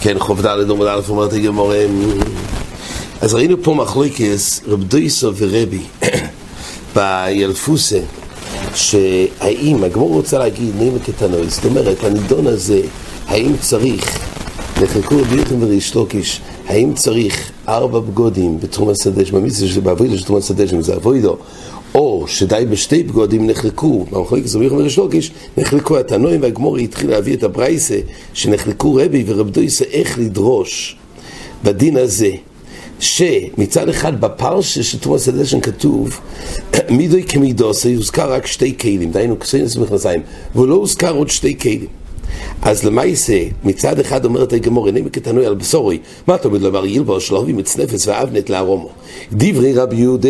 כן, חוב ד' עמוד א' אומרת הגמורה אז ראינו פה מחלוקס רב דויסו ורבי בילפוסה שהאם, הגמור רוצה להגיד נעימה קטנוי, זאת אומרת, הנידון הזה, האם צריך, נחלקו רבי יוחנן וריש לוקיש, האם צריך ארבע בגודים בתחום השדה, שזה בעבודו של תחום השדה, שזה אבוידו, או שדי בשתי בגודים נחלקו, במחלוקת רבי יוחנן וריש לוקיש, נחלקו התנועים והגמור התחיל להביא את הברייסה, שנחלקו רבי ורב דויסה איך לדרוש בדין הזה. שמצד אחד בפרשה של תרומה סדשן כתוב מידוי כמידוסי הוזכר רק שתי כלים, דהיינו כסוינס ומכנסיים, ולא הוזכר עוד שתי כלים. אז למעשה, מצד אחד אומרת הגמור, הנה מקטנוי על בשורוי, מה אתה אומר? לומר ילבו שלא הביא מצנפס ואבנת לארומו? דברי רבי יהודה,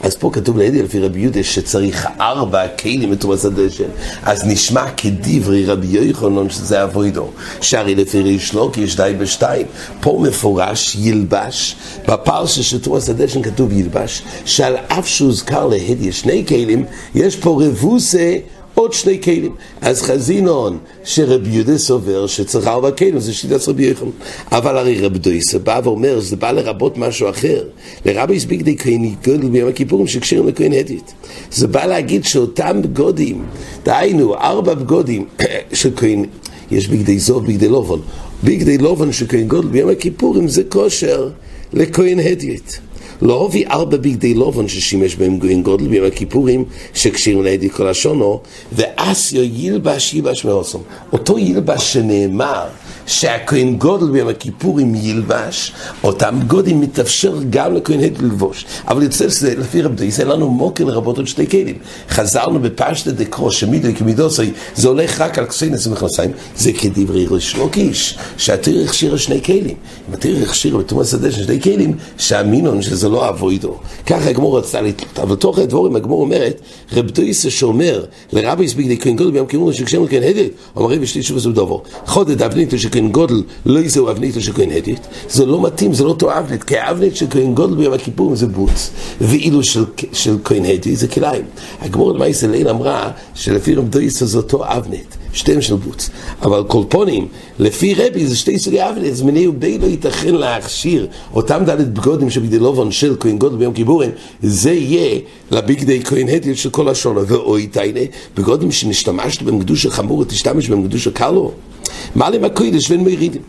אז פה כתוב לידי לפי רבי יהודה שצריך ארבע כלים מתומס הדשן, אז נשמע כדברי רבי יוחנן שזה אבוידו, שהרי לפי ריש כי יש די בשתיים, פה מפורש ילבש, בפרשה של תומס הדשן כתוב ילבש, שעל אף שהוזכר להדי שני כלים, יש פה רבוסה עוד שני כלים. אז חזינון שרבי יהודה סובר שצריך ארבע כלים, זה שיטת רבי יחם. אבל הרי רבי דויסה בא ואומר, זה בא לרבות משהו אחר. לרבי הסביק די כהן גודל ביום הכיפורים שקשירים לכהן הדית. זה בא להגיד שאותם בגודים, דהיינו ארבע בגודים של כהן, יש בגדי זוב, בגדי לובון. בגדי לובון של כהן גודל ביום הכיפורים זה כושר לכהן הדית. לא הובי ארבע בגדי לובן ששימש בהם גוין גודל ביום הכיפורים שקשירים לידי כל השונו ואסיו ילבש ילבש מאוסום אותו ילבש שנאמר שהכהן גודל ביום הכיפורים ילבש, אותם גודים מתאפשר גם לכהן הד ללבוש. אבל יוצא שזה, לפי רב דייס, אין לנו מוקר לרבות עוד שתי כלים. חזרנו בפשטה דקרו, שמידו כמידוסי, זה הולך רק על כסינס ומכנסיים, זה כדברי ריש לוקיש, שהתיר הכשיר שני כלים. אם התיר הכשיר בתומר שדה של שני כלים, שהמינון שזה לא אבוידו. ככה הגמור רצתה לתלות. אבל תוך הדבורים הגמור אומרת, רב דייס שאומר, לרבי יסביק די כהן גודל ביום כיפורים, שכשם כהן הד, אומר רבי שלי שוב וזו דובו. חודד אבניתו שכהן גודל לא יזהו אבנית של כהן הדית, זה לא מתאים, זה לא אותו אבנית, כי האבנית של כהן גודל ביום הכיפורים זה בוץ, ואילו של, של כהן הדית זה כליים. הגמור למעשה ליל אמרה שלפי רב דויסו זה אותו אבנית. שתיהם של בוץ. אבל קולפונים, לפי רבי זה שתי סוגי אבנית, אז מיני ובי לא ייתכן להכשיר אותם דלת בגודים שבגדי לובון של כהן גודל ביום כיפורים, זה יהיה לבגדי כהן הדית של כל השונו, ואוי תיינה, בגודים שנשתמשת בהם קדושה חמורה, תשתמש בהם קדושה קלו. מה למה קוידש ואין מרידים?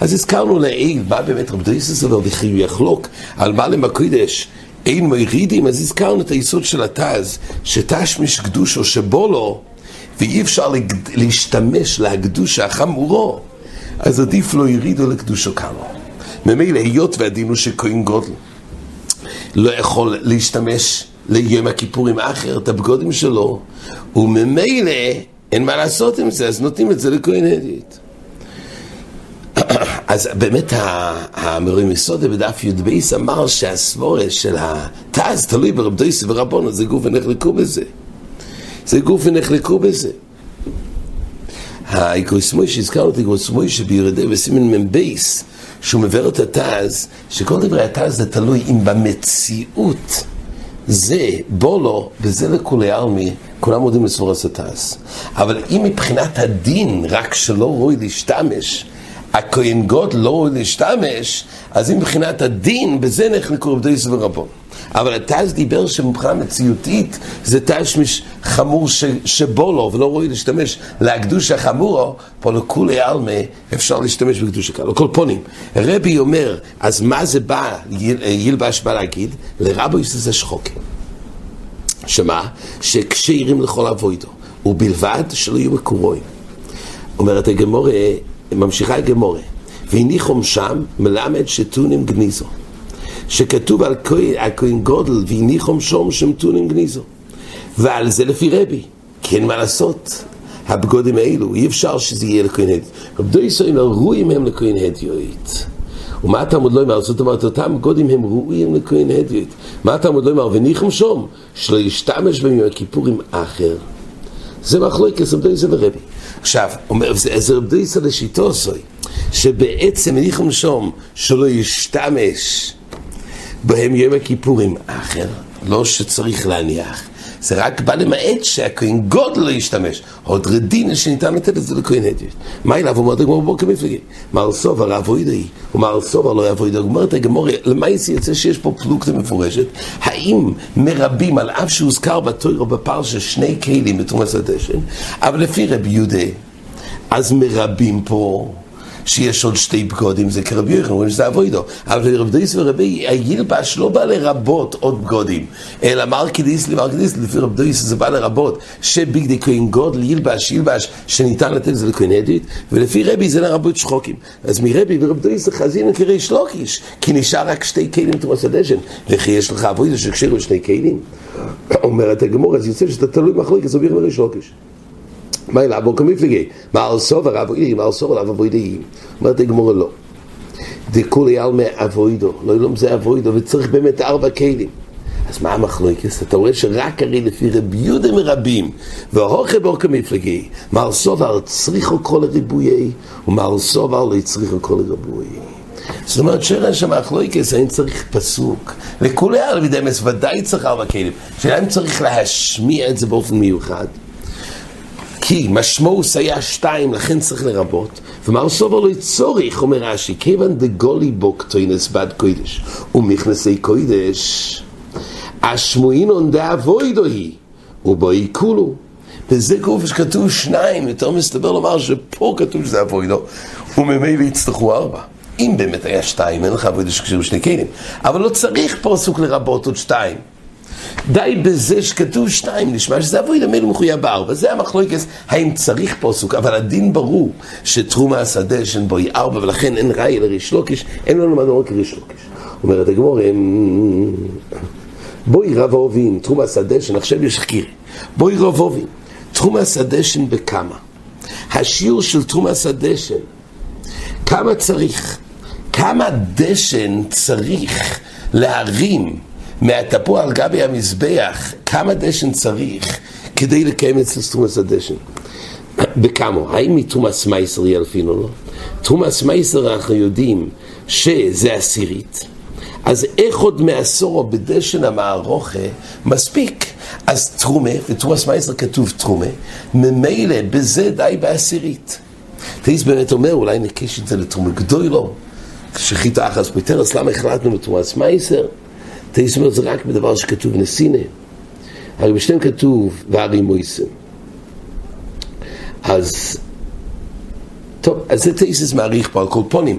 אז הזכרנו לעיל, מה באמת רב דריסס סובר וכי הוא יחלוק על מה למה קוידש אין מרידים, אז הזכרנו את היסוד של התז, שתשמיש קדושו שבולו, ואי אפשר להשתמש להקדושה החמורו, אז עדיף לא ירידו לקדושו קלו. ממילא היות והדין הוא שכהן גודל לא יכול להשתמש ליום הכיפורים אחר את הבגודים שלו, וממילא אין מה לעשות עם זה, אז נותנים את זה לכהן הדית. אז באמת המורים יסודה בדף י"ב אמר שהסבורה של התז תלוי ברב דויסי ורבונו, זה גוף ונחלקו בזה. זה גוף ונחלקו בזה. האיקרוס מוישה, הזכרנו את האיקרוס מוישה בירדה בסימן מבייס, שהוא מבאר את התז, שכל דברי התז זה תלוי אם במציאות זה בולו וזה לכולי עלמי, כולם יודעים לסבור הסטס. אבל אם מבחינת הדין, רק שלא רואי להשתמש, הכהן גוד לא רואי להשתמש, אז אם מבחינת הדין, בזה נחלקו רב דייס ורבון. אבל התז דיבר שמבחינה מציאותית זה תז חמור ש, שבולו ולא רואי להשתמש להקדוש החמורו, פה לכולי עלמה אפשר להשתמש בקדוש הקהל. כל פונים, רבי אומר, אז מה זה בא, ילבש בא להגיד? לרבו יש לזה שחוקים. שמה? שכשירים לכל אבוידו, ובלבד שלא יהיו מקורואים. אומרת הגמורה, ממשיכה הגמורה, והניחום שם מלמד שטונים גניזו. שכתוב על כהן גודל והניחום שום שמטונים גניזו. ועל זה לפי רבי, כן מה לעשות? הבגודים האלו, אי אפשר שזה יהיה לכהן הדיוט. רב דויסו אומר, ראויים הם לכהן הדיוט. ומה התלמוד לא אומר? זאת אומרת, אותם גודים הם ראויים לכהן הדיוט. מה התלמוד לא אומר? וניחם שום, שלא ישתמש עם הכיפורים אחר. זה מחלוקת רב דויסו ורבי. עכשיו, אומר, זה רב דויסו לשיטו סוי, שבעצם ניחם שום, שלא ישתמש בהם יום הכיפורים אחר, לא שצריך להניח. זה רק בא למעט שהכהן גודל לא ישתמש. עוד רדין שניתן לתת את זה לכהן הדיוט. מה אליו? אומר את הגמור בבוקר מפלגי. מר סובר אבוידאי, ומר סובר לא אבוידאי. אומרת הגמור, למה יוצא שיש פה פלוגתא מפורשת? האם מרבים, על אף שהוזכר בתוירו בפרשה שני כלים בתרומס הדשן, אבל לפי רבי יהודה, אז מרבים פה שיש עוד שתי בגודים, זה כרבי יוחנן, אומרים שזה אבוידו. אבל רב דויס ורבי הילבש לא בא לרבות עוד בגודים, אלא מרקדיס למרקדיס, לפי רב דויס זה בא לרבות, שבגדי כהן גוד לילבש, ילבש, שניתן לתת זה לכהן הדית, ולפי רבי זה לרבות שחוקים. אז מרבי ורב דויס חזין כריש לוקיש, כי נשאר רק שתי כלים תומס הדשן, וכי יש לך אבוידו שקשרו שני כלים. אומרת הגמור, אז יוצא שאתה תלוי מחלוקת, זה אומר ריש לוקיש. מה אלא בו כמפלגי? מה על סובר אבוידי, מה על סובר אבוידי? אומרת הגמורה לא. דכולי עלמא אבוידו, לא ילום זה אבוידו, וצריך באמת ארבע כלים. אז מה המחלוקס? אתה רואה שרק הרי לפי רבי יהודה מרבים, והוכי בור כמפלגי, מעל סובר צריכו כל הריבויי, ומעל סובר לא צריכו כל הריבויי. זאת אומרת שרש המחלוקס, האם צריך פסוק. לכולי עלמא דמס ודאי צריך ארבע כלים. שאלה אם צריך להשמיע את זה באופן מיוחד. כי משמעוס היה שתיים, לכן צריך לרבות. ומר סובר לא צורך, אומר רש"י, כיוון דגולי בו כתוינס בד קוידש ומכנסי קוידש, השמועינון דאבוידו היא, ובואי כולו. וזה גוף שכתוב שניים, יותר מסתבר לומר שפה כתוב שזה אבוידו, וממילא יצטרכו ארבע. אם באמת היה שתיים, אין לך אבוידו שקשור שני כלים. אבל לא צריך פוסוק לרבות עוד שתיים. די בזה שכתוב שתיים, נשמע שזה אבוי למילא מחויב בארבע. זה המחלוקס, האם צריך פוסוק, אבל הדין ברור שתרומה השדה שאין בו היא ארבע, ולכן אין ראי לריש לוקיש, אין לנו מה לומר כריש לוקיש. אומרת הגמור, בואי רב אובין, תרומה השדה עכשיו יש חקירה. בואי רב אובין, תרומה השדה בכמה? השיעור של תרומה השדשן, כמה צריך? כמה דשן צריך להרים מהתפוח על גבי המזבח, כמה דשן צריך כדי לקיים את תרומס הדשן? בכמה? האם מתרומס מייסר ילפין או לא? תרומס מייסר אנחנו יודעים שזה עשירית. אז איך עוד מעשור בדשן המערוכה מספיק? אז תרומה, ותרומס מייסר כתוב תרומה, ממילא בזה די בעשירית. תאיס באמת אומר, אולי נקיש את זה לתרומה גדולו, שחיטה אחת פויטרס, למה החלטנו בתרומס מייסר? תסמר זה רק בדבר שכתוב נסינה. הרי בשניהם כתוב וארי מויסם. אז, טוב, אז זה תייסס מעריך פה על כל פונים.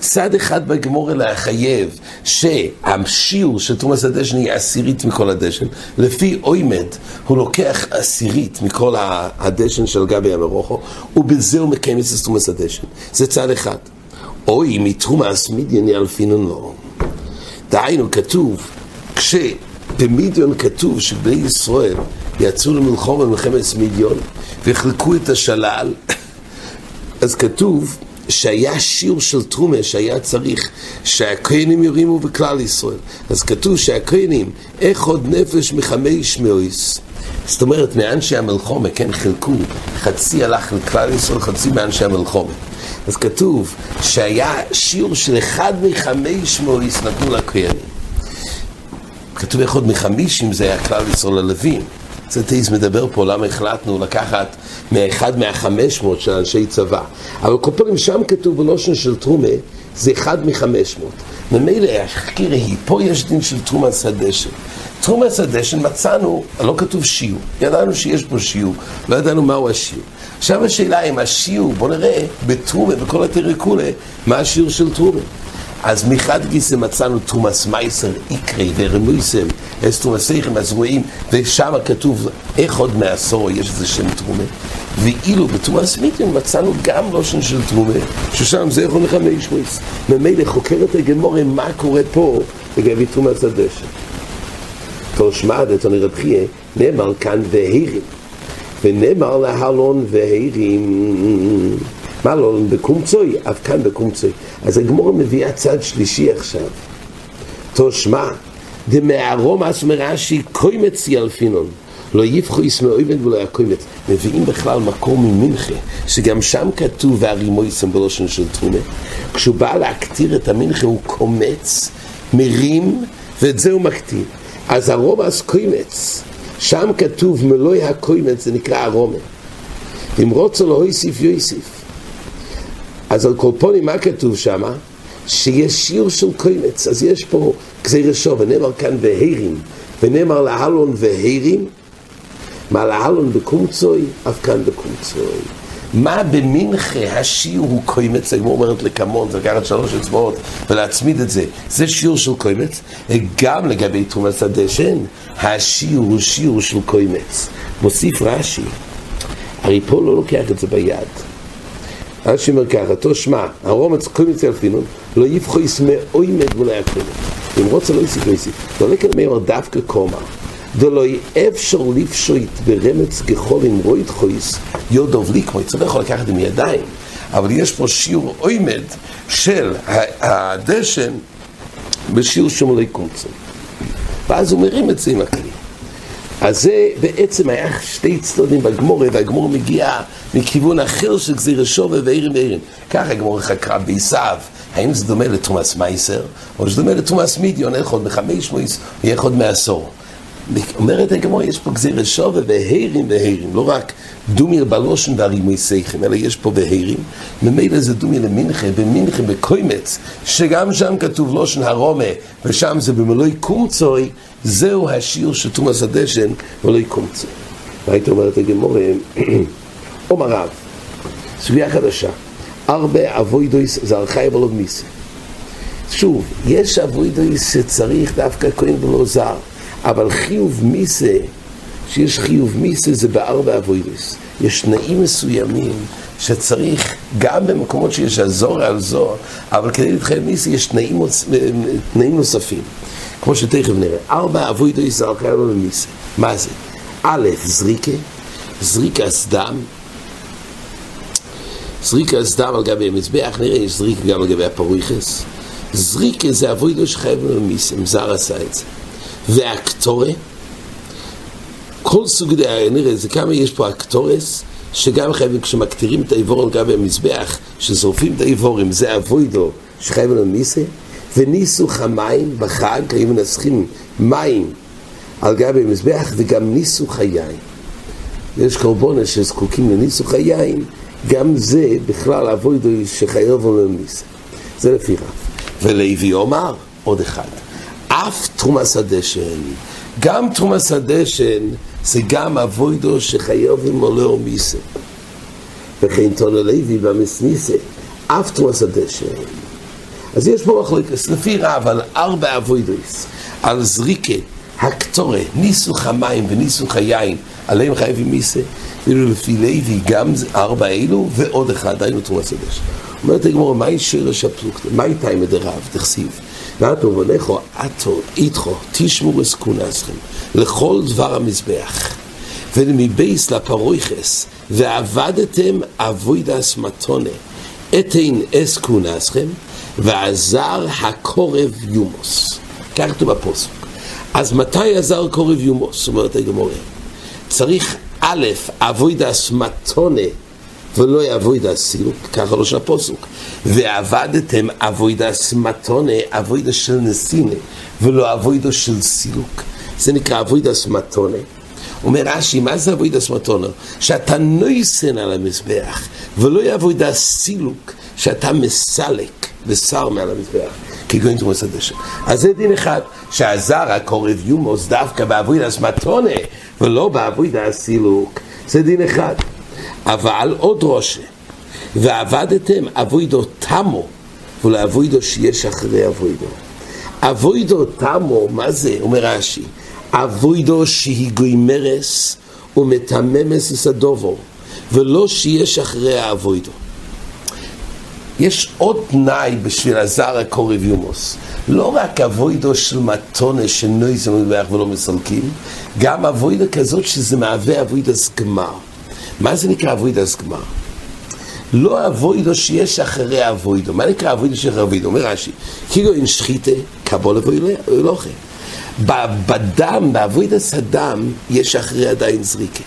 צד אחד בגמור אלא חייב שהשיעור של תרומס הדשן יהיה עשירית מכל הדשן. לפי אוימד, הוא לוקח עשירית מכל הדשן של גבי המרוחו, ובזה הוא מקיים את תרומס הדשן. זה צד אחד. אוי, מתרומס מידיין ילפינון לא. דהיינו, כתוב, כשבמידיון כתוב שבני ישראל יצאו למלחום במלחמת מידיון והחלקו את השלל, אז כתוב שהיה שיעור של תרומה שהיה צריך שהכהנים ירימו בכלל ישראל. אז כתוב שהכהנים, איך עוד נפש מחמש מאויס. זאת אומרת, מאנשי המלחומה, כן, חילקו, חצי הלך לכלל ישראל, חצי מאנשי המלחומה. אז כתוב שהיה שיעור של אחד מחמש מאויס נתנו לכהנים. כתוב עוד מחמישים זה היה כלל ישראל הלווים. זה תייס מדבר פה למה החלטנו לקחת מאחד מהחמש מאות של אנשי צבא. אבל כל פעם שם כתוב בלושן של תרומה, זה אחד מחמש מאות. ממילא היא, פה יש דין של תרומה סדשן. תרומה סדשן מצאנו, לא כתוב שיעור, ידענו שיש פה שיעור, לא ידענו מהו השיעור. עכשיו השאלה אם השיעור, בוא נראה בתרומה, בכל התרקולה, מה השיעור של תרומה. אז מחד גיסא מצאנו תרומס מייסר איקרי ורמויסם, אס תרומסייכם, אז רואים, ושם כתוב איך עוד מעשור יש איזה שם תרומה. ואילו בתרומס מיתיון מצאנו גם לושן של תרומה, ששם זה יכול לחמש מויס. ממילא חוקרת הגמורה מה קורה פה לגבי תרומס הדשא. כל שמע דתוני רב חייה, נאמר כאן והירים. ונאמר להלון והירים. מה לא בקומצוי? אף כאן בקומצוי. אז הגמור מביאה צד שלישי עכשיו. תושמע, דמערום אס מרש"י קוימץ ילפינון. לא יפחו ישמע אויבן ולא יקוימץ. מביאים בכלל מקום ממנחה, שגם שם כתוב והרימויסם בלושן של תרומה. כשהוא בא להקטיר את המנחה הוא קומץ, מרים, ואת זה הוא מקטיר. אז הרום אס קוימץ. שם כתוב מלואי הקוימת, זה נקרא ארומה. אם רוצה לא יוסיף יוסיף. אז על כל פונים מה כתוב שם? שיש שיר של קוימץ, אז יש פה גזיר שוב, ונאמר כאן והרים, ונאמר להלון והרים, מה להלון בקומצוי, אף כאן בקומצוי. מה במנחה השיעור הוא קוימץ, הגמור אומרת לקמון, זה לקחת שלוש אצבעות ולהצמיד את זה, זה שיעור של קוימץ, גם לגבי תרומת הדשן, השיעור הוא שיעור של קוימץ. מוסיף רש"י, הרי פה לא לוקח את זה ביד. רש"י אומר ככה, תשמע, הרומץ קוימץ אלפינון, לא יבחויס מאוימד ולא יקוימץ. אם רוצה לא יסיף לא יסיף. לא לקרוא מאמר דווקא קומה. דלא אפשר לפשוט ברמץ גחול עם רויד חויס יודוב ליקמוי, אתה לא יכול לקחת עם ידיים, אבל יש פה שיעור עומד של הדשן בשיעור שמולי קומצו. ואז הוא מרים את זה עם הכלי. אז זה בעצם היה שתי צדדים בגמורה, והגמורה מגיעה מכיוון אחר של גזיר שובה ועירים ועירים. ככה הגמורה חקרה בעיסאו, האם זה דומה לתומאס מייסר, או שזה דומה לתומאס מידיון, איך עוד מחמש מויס, איך עוד מעשור. אומרת הגמור, יש פה גזיר שובה והרים והרים, לא רק דומיר בלושן והרימוי סייכם, אלא יש פה בהרים, ממילא זה דומיר למינכה, במינכה בקוימץ, שגם שם כתוב לושן הרומה, ושם זה במלואי קומצוי, זהו השיר של תומאס הדשן, מלואי קומצוי. והיית אומרת הגמור, עומר רב, סוגיה חדשה, הרבה אבוידויס זה ארכאי ולא מיסה. שוב, יש אבוידויס שצריך דווקא כהן ולא זר. אבל חיוב מיסה, שיש חיוב מיסה זה בארבע אבוידס. יש תנאים מסוימים שצריך, גם במקומות שיש הזור על זור, אבל כדי להתחייב מיסה יש תנאים, תנאים נוספים. כמו שתכף נראה, ארבע אבוידס זה הלכה לו למיסה. מה זה? א', זריקה, זריקה סדם, זריקה סדם על גבי המזבח, נראה, יש זריקה גם על גבי הפרויכס. זריקה זה אבוידו שחייב לנו מיסה, מזר עשה את זה. והקטורה, כל סוג, נראה, זה כמה יש פה הקטורס, שגם חייבים, כשמקטירים את האיבור על גבי המזבח, ששורפים את האיבורים, זה אבוידו שחייבים על מיסה, וניסוך המים בחג, היו מנסחים מים על גבי המזבח, וגם ניסוך היין. יש קורבונה שזקוקים לניסוך היין, גם זה בכלל אבוידו שחייב על מיסה. זה לפי רב. ולוי אומר, עוד אחד. אף תרומס הדשן, גם תרומס הדשן זה גם אבוידו שחייב עם עולה או מיסה. וכן תון הלוי במסניסה, אף תרומס הדשן. אז יש פה מחלוקת, לפי רב על ארבע אבוידויס, על זריקה, הקטורה, ניסוך המים וניסוך היין, עליהם חייבים מיסה, ואילו לפי לוי גם ארבע אלו ועוד אחד, היינו תרומס הדשן. אומרת הגמור, מהי שרש הפלוגתא? מהי תיימא דרב? תכסיב. ואתו ולכו אתו איתכו תשמור אס כונסכם לכל דבר המזבח ומבייס לפרויכס ועבדתם אבוידס מתונה אתן אס כונסכם ועזר הקורב יומוס כך כתוב בפוסק אז מתי עזר קורב יומוס? אומרת הגמורה צריך א', אבוידס מתונה ולא יעבוד סילוק, ככה לא של הפוסוק. ועבדתם אבוידה סמטונה, אבוידה של נסינה, ולא אבוידה של סילוק. זה נקרא אבוידה סמטונה. אומר רש"י, מה זה אבוידה סמטונה? שאתה נויסן על המזבח, ולא יעבוד סילוק, שאתה מסלק בשר מעל המזבח. כגון תומוס הדשא. אז זה דין אחד, שהזר הקורב יומוס דווקא באבוידה סמטונה, ולא באבוידה הסילוק. זה דין אחד. אבל עוד רושה, ועבדתם אבוידו תמו, ולאבוידו שיש אחרי אבוידו. אבוידו תמו, מה זה? אומר רש"י, אבוידו שהיא גוימרס ומתממס אסדובו, ולא שיש אחרי האבוידו. יש עוד תנאי בשביל הזר הקורב יומוס. לא רק אבוידו של מתונה שנויזם מלבח ולא מסלקים, גם אבוידו כזאת שזה מהווה אבוידס גמר. מה זה נקרא אבוידס גמר? לא אבוידו שיש אחרי אבוידו. מה נקרא אבוידו שיש אחרי אבוידו? אומר רש"י, כאילו אין שחיתה, קבול אבוילוכה. בדם, באבוידס הדם, יש אחרי עדיין זריקה.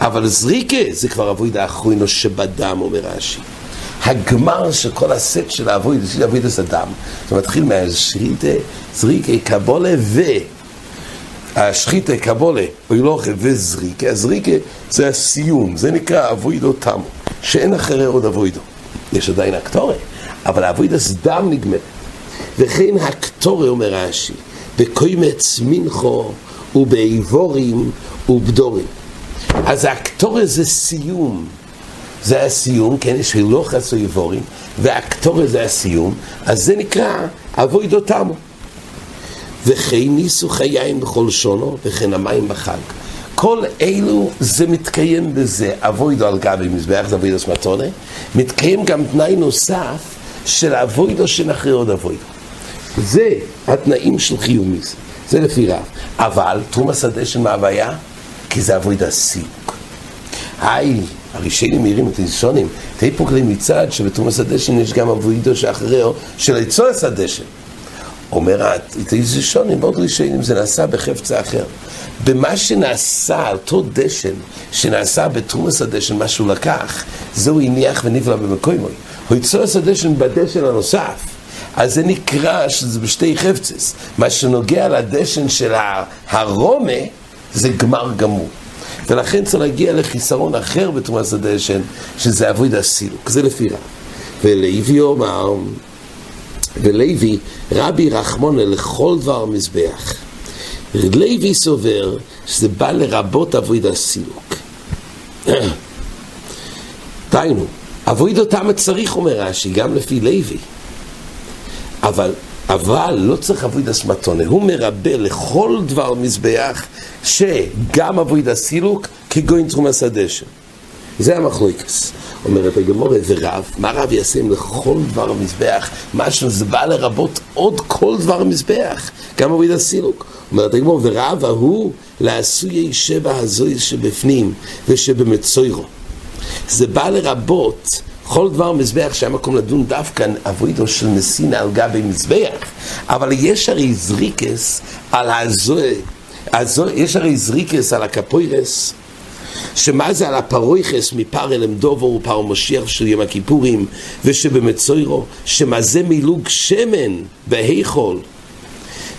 אבל זריקה זה כבר אבוידה אחרונו שבדם, אומר רש"י. הגמר של כל הסט של האבוידה, של אבוידס הדם, זה מתחיל מהשריטה, זריקה, קבולה ו... השחיתה, קבולה, אוילוכה וזריקה, הזריקה זה הסיום, זה נקרא אבוידו תמו, שאין אחרי עוד אבוידו. יש עדיין הקטורת, אבל אבוידו סדם נגמרת. וכן הקטורת, אומר רש"י, בקוימץ מנחו ובאיבורים ובדורים. אז הקטורת זה סיום. זה הסיום, כן, יש הילוך עשו איבורים, והקטורת זה הסיום, אז זה נקרא אבוידו תמו. וכן ניסו חיים בכל שונו, וכן המים בחג. כל אלו זה מתקיים בזה, אבוידו על גבי מזבח, זה אבוידו סמטונה, מתקיים גם תנאי נוסף של אבוידו שנחרי עוד אבוידו. זה התנאים של חיומיס, זה לפי רב. אבל תרום השדה של מהוויה, כי זה אבוידו סילוק. היי, הראשונים מעירים את הראשונים, תהי כלי מצד שבתרום השדה יש גם אבוידו שאחריו של השדה שלו. אומר איזה שונים, מאוד ראשונים, זה נעשה בחפצה אחר. במה שנעשה, אותו דשן, שנעשה בתרומס הדשן, מה שהוא לקח, זהו הניח ונבלע במקוימוי. הוא יצור את הדשן בדשן הנוסף. אז זה נקרא שזה בשתי חפצס. מה שנוגע לדשן של הרומה, זה גמר גמור. ולכן צריך להגיע לחיסרון אחר בתרומת הדשן, שזה אבוי דסילוק. זה לפי רב. ולוי אומר, ולוי רבי רחמונה לכל דבר מזבח. לוי סובר שזה בא לרבות אבויד הסילוק. דהיינו, אבויד אותם צריך, אומר רש"י, גם לפי לוי. אבל, אבל לא צריך אבויד הסמטונה, הוא מרבה לכל דבר מזבח שגם אבויד הסילוק כגוין תרומס הדשא. זה המחלוקס. אומרת הגמורה, ורב, מה רב יעשה לכל דבר המזבח? משהו זה בא לרבות עוד כל דבר המזבח, גם אביד הסילוק. אומרת הגמורה, ורב ההוא לעשויי שבע הזוי שבפנים ושבמצוירו. זה בא לרבות כל דבר מזבח שהיה מקום לדון דווקא אבוידו של נסינה על גבי מזבח, אבל יש הרי זריקס על הזוי, יש הרי זריקס על הקפוירס, שמה זה על הפרויכס מפר אל עמדובו ופר משיח של יום הכיפורים ושבמצוירו שמה זה מילוג שמן בהיכול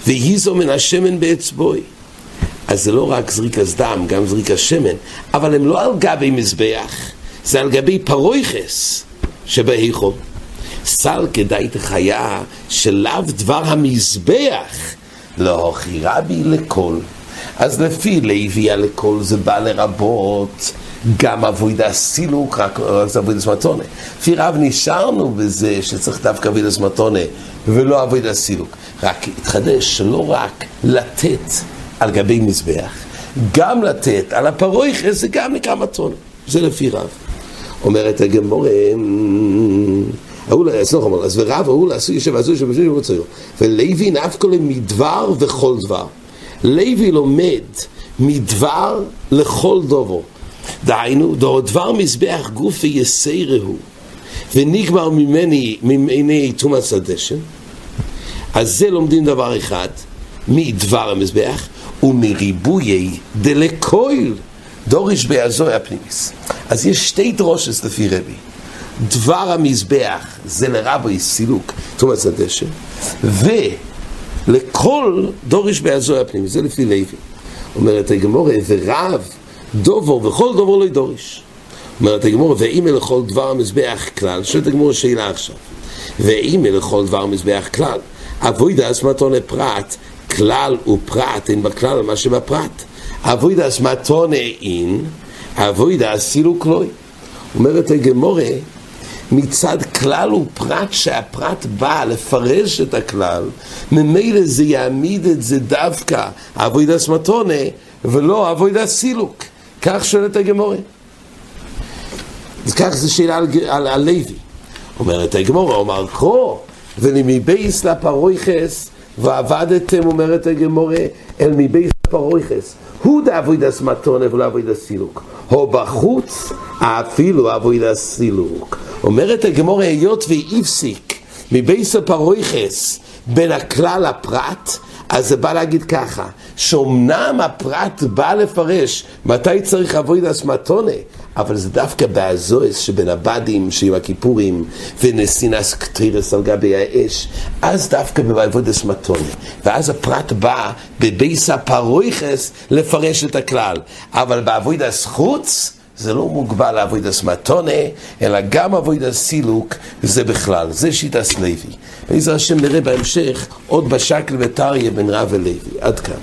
והיזו מן השמן באצבוי אז זה לא רק זריקת דם, גם זריקת שמן אבל הם לא על גבי מזבח זה על גבי פרויכס שבהיכול סל כדאי תחיה שלאו דבר המזבח לא בי לכל אז לפי לוי על כל זה בא לרבות גם אבוידע סילוק, רק אבוידע סמטונה. לפי רב נשארנו בזה שצריך דווקא אבוידע סמטונה ולא אבוידע סילוק. רק התחדש שלא רק לתת על גבי מזבח, גם לתת על הפרויך, זה גם נקרא מתונה. זה לפי רב. אומרת הגמורה, אז ורב ההוא לעשו עשו ישב עשו ישב עשו ולוי נפקו למדבר וכל דבר. לוי לומד מדבר לכל דובו. דהיינו, דור דבר מזבח גופי יסיירהו, ונגמר ממני, ממני תומאס הדשן, אז זה לומדים דבר אחד, מדבר המזבח, ומריבויי דלקויל, דוריש בעזוי הפנימיס. אז יש שתי דרושס לפי רבי. דבר המזבח זה לרבי סילוק, תומאס הדשן, ו... לכל דורש בעזוי הפנימי, זה לפי לוי. אומרת הגמורה, ורב דובו וכל דובו לא ידורש. אומרת הגמורה, ואימא לכל דבר מזבח כלל, שואלת הגמורה שאלה עכשיו, ואימא לכל דבר מזבח כלל, אבוידע אסמתון לפרט, כלל ופרט, אין בכלל מה שבפרט. אבוידע אסמתון אין, אבוידע אסילו כלוי. אומרת הגמורה, מצד כלל ופרט שהפרט בא לפרש את הכלל, ממילא זה יעמיד את זה דווקא אבוידס מתונה ולא אבוידס סילוק. כך שואלת הגמורה. אז כך זה שאלה על, על, על לוי. אומרת הגמורה, אומר קרו, ולמבייס לפרויכס ועבדתם, אומרת הגמורה, אל מבייס לפרויכס. הוא דאבוידס מתונה ולא אבוידס סילוק. או בחוץ אפילו אבוידס סילוק. אומרת הגמור היות ואיפסיק מבייס הפרויכס בין הכלל לפרט, אז זה בא להגיד ככה, שאומנם הפרט בא לפרש מתי צריך אבוידס מתונה, אבל זה דווקא באזויס שבין הבדים, שעם הכיפורים, ונסינס קטרירס על גבי האש, אז דווקא באבוידס מתונה. ואז הפרט בא בבייס הפרויכס לפרש את הכלל. אבל באבוידס חוץ, זה לא מוגבל לעבודת מתונה, אלא גם עבודת סילוק זה בכלל, זה שיטס לוי. בעזר השם נראה בהמשך עוד בשקל וטריה בין רב ולוי. עד כאן.